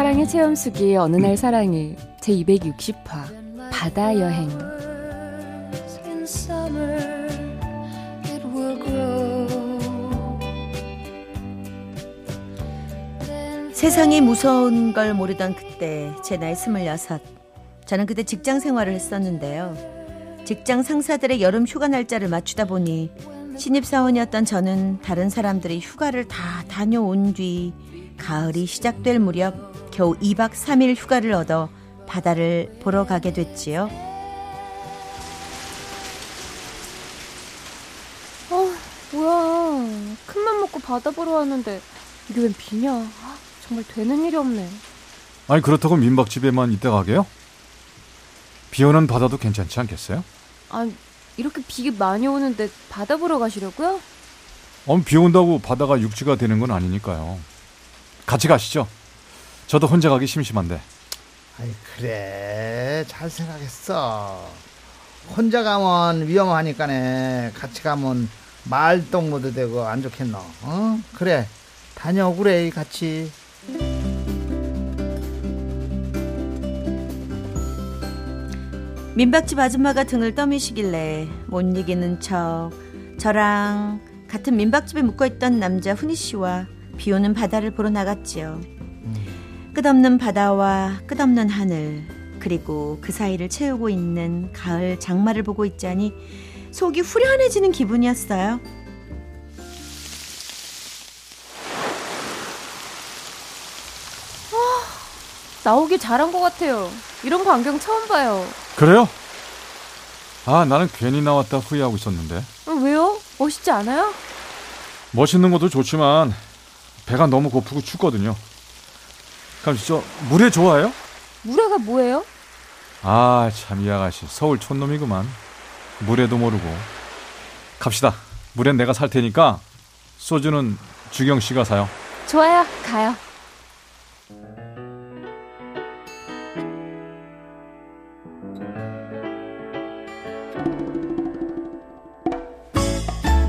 사랑의 체험수기 어느 날 사랑이 제 260화 바다 여행. 세상이 무서운 걸 모르던 그때 제 나이 스물여섯. 저는 그때 직장 생활을 했었는데요. 직장 상사들의 여름 휴가 날짜를 맞추다 보니 신입사원이었던 저는 다른 사람들이 휴가를 다 다녀온 뒤 가을이 시작될 무렵 겨우 2박 3일 휴가를 얻어 바다를 보러 가게 됐지요. 어, 뭐야. 큰맘 먹고 바다 보러 왔는데 이게 웬 비냐. 아, 정말 되는 일이 없네. 아니 그렇다고 민박집에만 있다 가게요? 비 오는 바다도 괜찮지 않겠어요? 아니 이렇게 비 많이 오는데 바다 보러 가시려고요? 어, 비 온다고 바다가 육지가 되는 건 아니니까요. 같이 가시죠. 저도 혼자 가기 심심한데. 아이 그래 잘 생각했어. 혼자 가면 위험하니까네. 같이 가면 말동무도 되고 안 좋겠노. 어? 그래 다녀오그래 같이. 민박집 아줌마가 등을 떠미시길래 못 이기는 척 저랑 같은 민박집에 묵어있던 남자 훈이 씨와 비 오는 바다를 보러 나갔지요. 끝없는 바다와 끝없는 하늘 그리고 그 사이를 채우고 있는 가을 장마를 보고 있자니 속이 후련해지는 기분이었어요. 나오길 잘한 것 같아요. 이런 광경 처음 봐요. 그래요? 아, 나는 괜히 나왔다 후회하고 있었는데. 어, 왜요? 멋있지 않아요? 멋있는 것도 좋지만 배가 너무 고프고 춥거든요. 그럼 저 물에 좋아해요? 물회가 뭐예요? 아, 참 이 아가씨 서울 촌놈이구만. 물에도 모르고. 갑시다. 물엔 내가 살 테니까 소주는 주경 씨가 사요. 좋아요. 가요.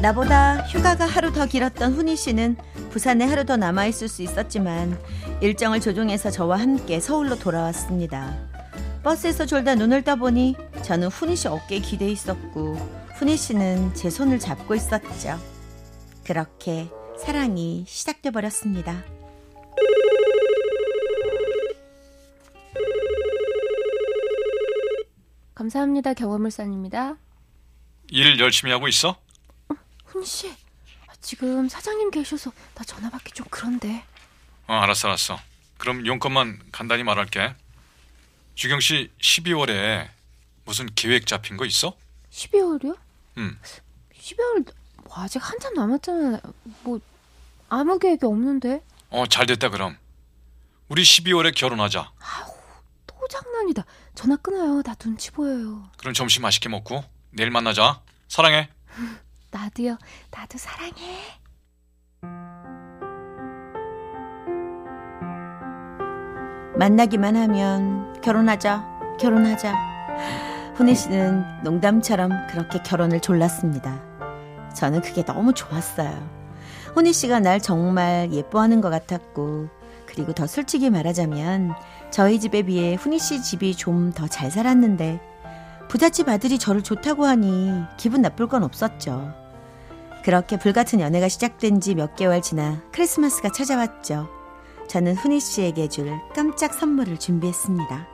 나보다 휴가가 하루 더 길었던 훈이 씨는 부산에 하루 더 남아있을 수 있었지만 일정을 조정해서 저와 함께 서울로 돌아왔습니다. 버스에서 졸다 눈을 떠보니 저는 훈이 씨 어깨에 기대 있었고 훈이 씨는 제 손을 잡고 있었죠. 그렇게 사랑이 시작돼 버렸습니다. 감사합니다. 경험물산입니다. 일 열심히 하고 있어? 훈 씨, 아, 지금 사장님 계셔서 나 전화 받기 좀 그런데. 어, 알았어, 알았어. 그럼 용건만 간단히 말할게. 주경 씨 12월에 무슨 계획 잡힌 거 있어? 12월이요? 응. 12월 뭐 아직 한참 남았잖아요. 뭐 아무 계획이 없는데. 어, 잘 됐다 그럼. 우리 12월에 결혼하자. 아우, 또 장난이다. 전화 끊어요. 나 눈치 보여요. 그럼 점심 맛있게 먹고 내일 만나자. 사랑해. 나도요. 나도 사랑해. 만나기만 하면 결혼하자, 결혼하자. 훈이 씨는 농담처럼 그렇게 결혼을 졸랐습니다. 저는 그게 너무 좋았어요. 훈이 씨가 날 정말 예뻐하는 것 같았고, 그리고 더 솔직히 말하자면 저희 집에 비해 훈이 씨 집이 좀 더 잘 살았는데 부잣집 아들이 저를 좋다고 하니 기분 나쁠 건 없었죠. 그렇게 불같은 연애가 시작된 지 몇 개월 지나 크리스마스가 찾아왔죠. 저는 훈이 씨에게 줄 깜짝 선물을 준비했습니다.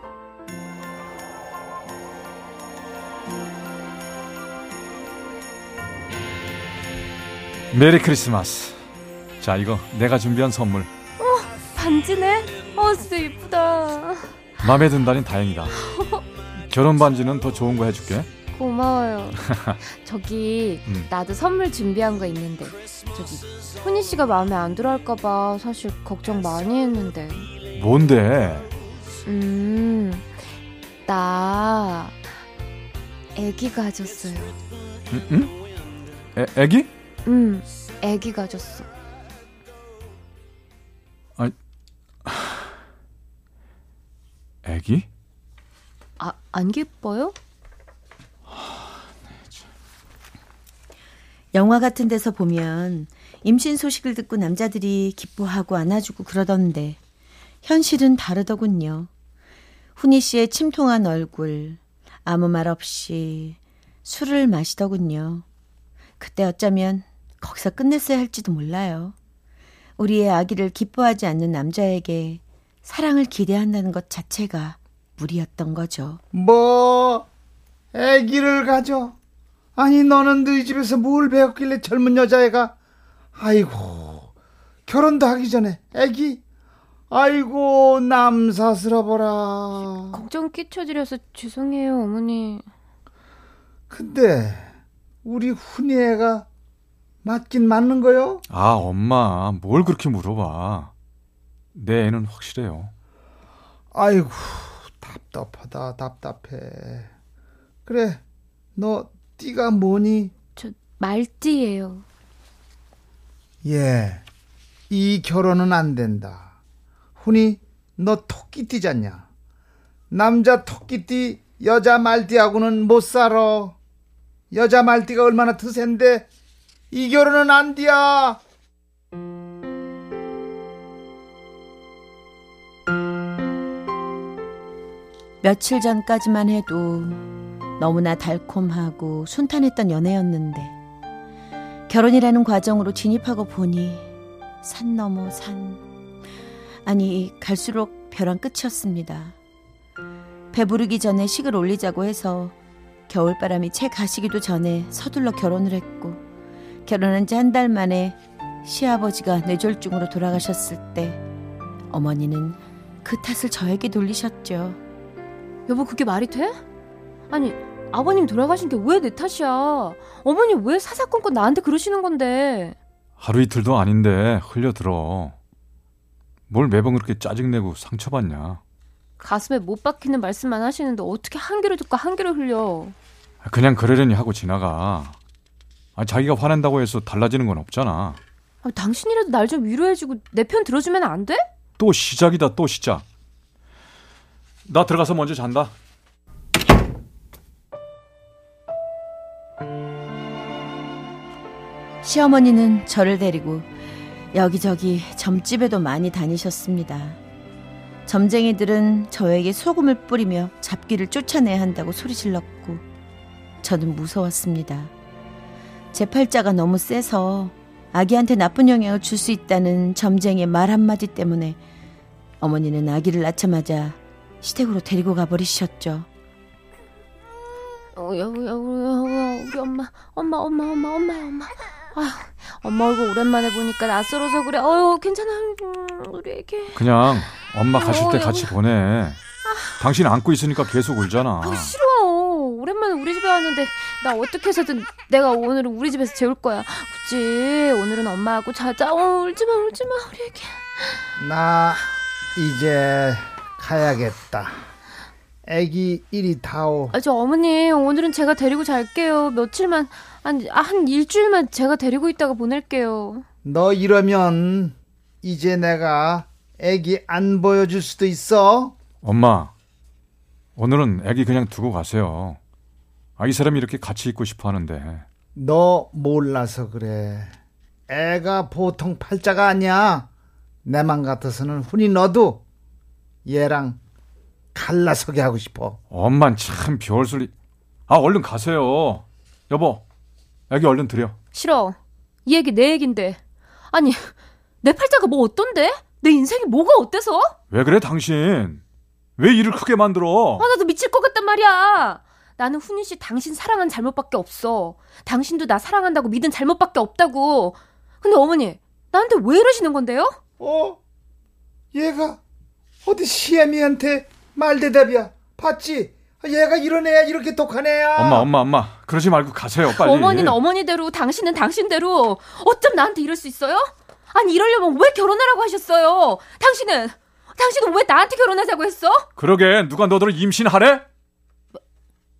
메리 크리스마스. 자, 이거 내가 준비한 선물. 반지네? 어, 진짜 예쁘다. 마음에 든다니 다행이다. 결혼 반지는 더 좋은 거 해줄게. 고마워요. 저기 음. 나도 선물 준비한 거 있는데 저기 훈이 씨가 마음에 안 들어 할까 봐 사실 걱정 많이 했는데 뭔데? 음, 나 애기 가졌어요. 응? 응? 애, 애기? 음, 애기 가졌어. 애기? 아, 안 기뻐요? 영화 같은 데서 보면 임신 소식을 듣고 남자들이 기뻐하고 안아주고 그러던데 현실은 다르더군요. 훈이 씨의 침통한 얼굴, 아무 말 없이 술을 마시더군요. 그때 어쩌면 거기서 끝냈어야 할지도 몰라요. 우리의 아기를 기뻐하지 않는 남자에게 사랑을 기대한다는 것 자체가 무리였던 거죠. 뭐 애기를 가져? 아니 너는 너희 집에서 뭘 배웠길래 젊은 여자애가 아이고 결혼도 하기 전에 애기 아이고 남사스러워라 걱정 끼쳐드려서 죄송해요, 어머니. 근데 우리 훈이 애가 맞긴 맞는 거요? 아, 엄마, 뭘 그렇게 물어봐. 내 애는 확실해요. 아이고 답답하다 답답해 그래 너 띠가 뭐니? 저 말띠예요. 예, 이 결혼은 안 된다. 훈이 너 토끼띠잖냐? 남자 토끼띠, 여자 말띠하고는 못 살아. 여자 말띠가 얼마나 드센데 이 결혼은 안 돼야. 며칠 전까지만 해도 너무나 달콤하고 순탄했던 연애였는데 결혼이라는 과정으로 진입하고 보니 산 넘어 산 아니 갈수록 벼랑 끝이었습니다. 배부르기 전에 식을 올리자고 해서 겨울바람이 채 가시기도 전에 서둘러 결혼을 했고 결혼한 지 한 달 만에 시아버지가 뇌졸중으로 돌아가셨을 때 어머니는 그 탓을 저에게 돌리셨죠. 여보, 그게 말이 돼? 아니, 아버님 돌아가신 게 왜 내 탓이야? 어머니 왜 사사건건 나한테 그러시는 건데? 하루 이틀도 아닌데 흘려들어. 뭘 매번 그렇게 짜증내고 상처받냐. 가슴에 못 박히는 말씀만 하시는데 어떻게 한 귀로 듣고 한 귀로 흘려? 그냥 그러려니 하고 지나가. 아, 자기가 화낸다고 해서 달라지는 건 없잖아. 아, 당신이라도 날 좀 위로해주고 내 편 들어주면 안 돼? 또 시작이다, 또 시작. 나 들어가서 먼저 잔다. 시어머니는 저를 데리고 여기저기 점집에도 많이 다니셨습니다. 점쟁이들은 저에게 소금을 뿌리며 잡기를 쫓아내야 한다고 소리 질렀고 저는 무서웠습니다. 제 팔자가 너무 세서 아기한테 나쁜 영향을 줄 수 있다는 점쟁이의 말 한마디 때문에 어머니는 아기를 낳자마자 시댁으로 데리고 가버리셨죠. 어, 여보, 여보, 여보, 우리 엄마, 엄마, 엄마, 엄마, 엄마야, 엄마. 아휴, 엄마 얼굴 오랜만에 보니까 낯설어서 그래. 어유 괜찮아, 음, 우리 애기. 그냥 엄마 가실 때 어, 같이 보내. 당신 안고 있으니까 계속 울잖아. 아, 싫어. 오랜만에 우리 집에 왔는데 나 어떻게 해서든 내가 오늘은 우리 집에서 재울 거야. 그치? 오늘은 엄마하고 자자. 어, 울지 마, 울지 마, 우리 애기. 나 이제 가야겠다. 애기 이리 다오. 아, 저 어머니 오늘은 제가 데리고 잘게요. 며칠만 한, 아, 한 일주일만 제가 데리고 있다가 보낼게요. 너 이러면 이제 내가 애기 안 보여줄 수도 있어. 엄마, 오늘은 애기 그냥 두고 가세요. 아, 이 사람이 이렇게 같이 있고 싶어 하는데. 너 몰라서 그래. 애가 보통 팔자가 아니야. 내 맘 같아서는 훈이 너도 얘랑 갈라서게 하고 싶어. 엄만 참 별소리. 아, 얼른 가세요. 여보, 애기 얼른 드려. 싫어. 이 얘기 내 얘긴데. 아니, 내 팔자가 뭐 어떤데? 내 인생이 뭐가 어때서? 왜 그래, 당신? 왜 일을 크게 만들어? 아, 나도 미칠 것 같단 말이야. 나는 훈이 씨 당신 사랑한 잘못밖에 없어. 당신도 나 사랑한다고 믿은 잘못밖에 없다고. 근데 어머니, 나한테 왜 이러시는 건데요? 어? 얘가 어디 시애미한테 말 대답이야. 봤지? 얘가 이런 애야. 이렇게 독한 애야. 엄마, 엄마, 엄마. 그러지 말고 가세요, 빨리. 어머니는 어머니대로, 당신은 당신대로. 어쩜 나한테 이럴 수 있어요? 아니, 이러려면 왜 결혼하라고 하셨어요? 당신은 당신은 왜 나한테 결혼하자고 했어? 그러게 누가 너더러 임신하래?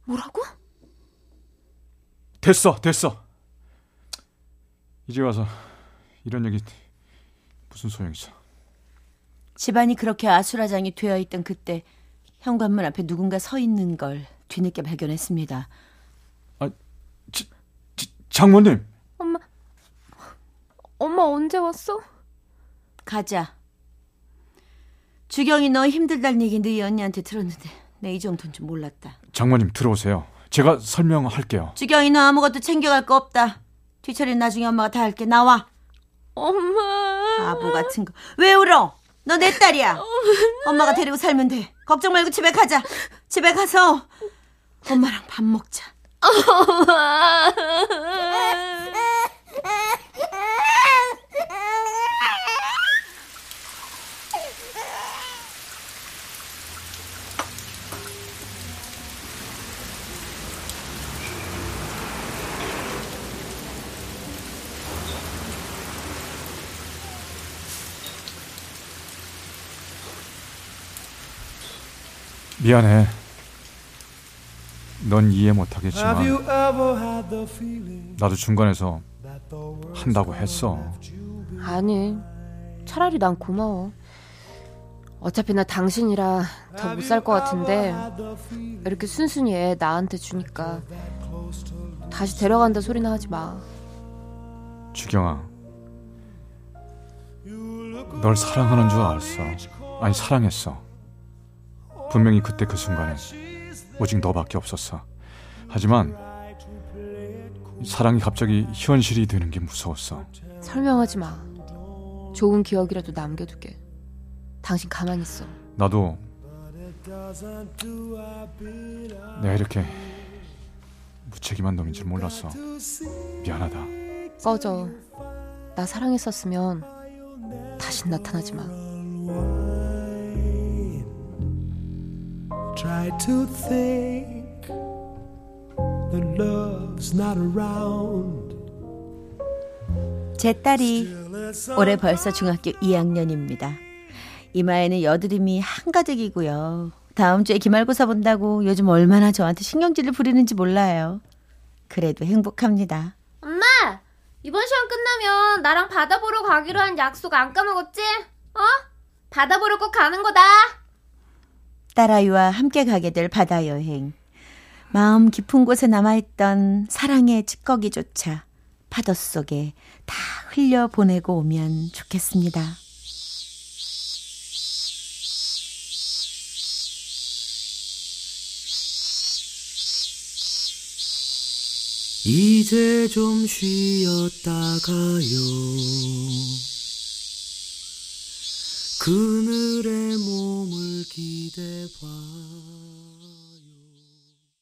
뭐라고? 됐어, 됐어. 이제 와서 이런 얘기 무슨 소용 있어? 집안이 그렇게 아수라장이 되어 있던 그때 현관문 앞에 누군가 서 있는 걸 뒤늦게 발견했습니다. 지, 지, 장모님. 엄마, 엄마 언제 왔어? 가자. 주경이 너 힘들다는 얘기 너희 언니한테 들었는데 내 이 정도는 좀 몰랐다. 장모님 들어오세요. 제가 설명할게요. 주경이 너 아무것도 챙겨갈 거 없다. 뒤처리는 나중에 엄마가 다 할게. 나와. 엄마. 바보 같은 거. 왜 울어? 너 내 딸이야. 엄마가 데리고 살면 돼. 걱정 말고 집에 가자. 집에 가서 엄마랑 밥 먹자. 미안해. 넌 이해 못하겠지만 나도 중간에서 한다고 했어. 아니, 차라리 난 고마워. 어차피 나 당신이라 더 못 살 것 같은데 이렇게 순순히 애 나한테 주니까 다시 데려간다 소리나 하지 마. 주경아, 널 사랑하는 줄 알았어. 아니 사랑했어. 분명히 그때 그 순간에 오직 너밖에 없었어. 하지만 사랑이 갑자기 현실이 되는 게 무서웠어. 설명하지 마. 좋은 기억이라도 남겨두게. 당신 가만히 있어. 나도 내가 이렇게 무책임한 놈인 줄 몰랐어. 미안하다. 꺼져. 나 사랑했었으면 다신 나타나지 마. Try to think that love's not around. 제 딸이 올해 벌써 중학교 2학년입니다. 이마에는 여드름이 한가득이고요. 다음 주에 기말고사 본다고 요즘 얼마나 저한테 신경질을 부리는지 몰라요. 그래도 행복합니다. 엄마! 이번 시험 끝나면 나랑 바다 보러 가기로 한 약속 안 까먹었지? 어? 바다 보러 꼭 가는 거다. 딸아이와 함께 가게 될 바다 여행. 마음 깊은 곳에 남아있던 사랑의 찌꺼기조차 파도 속에 다 흘려 보내고 오면 좋겠습니다. 이제 좀 쉬었다 가요. 그늘에 몸을 기대봐.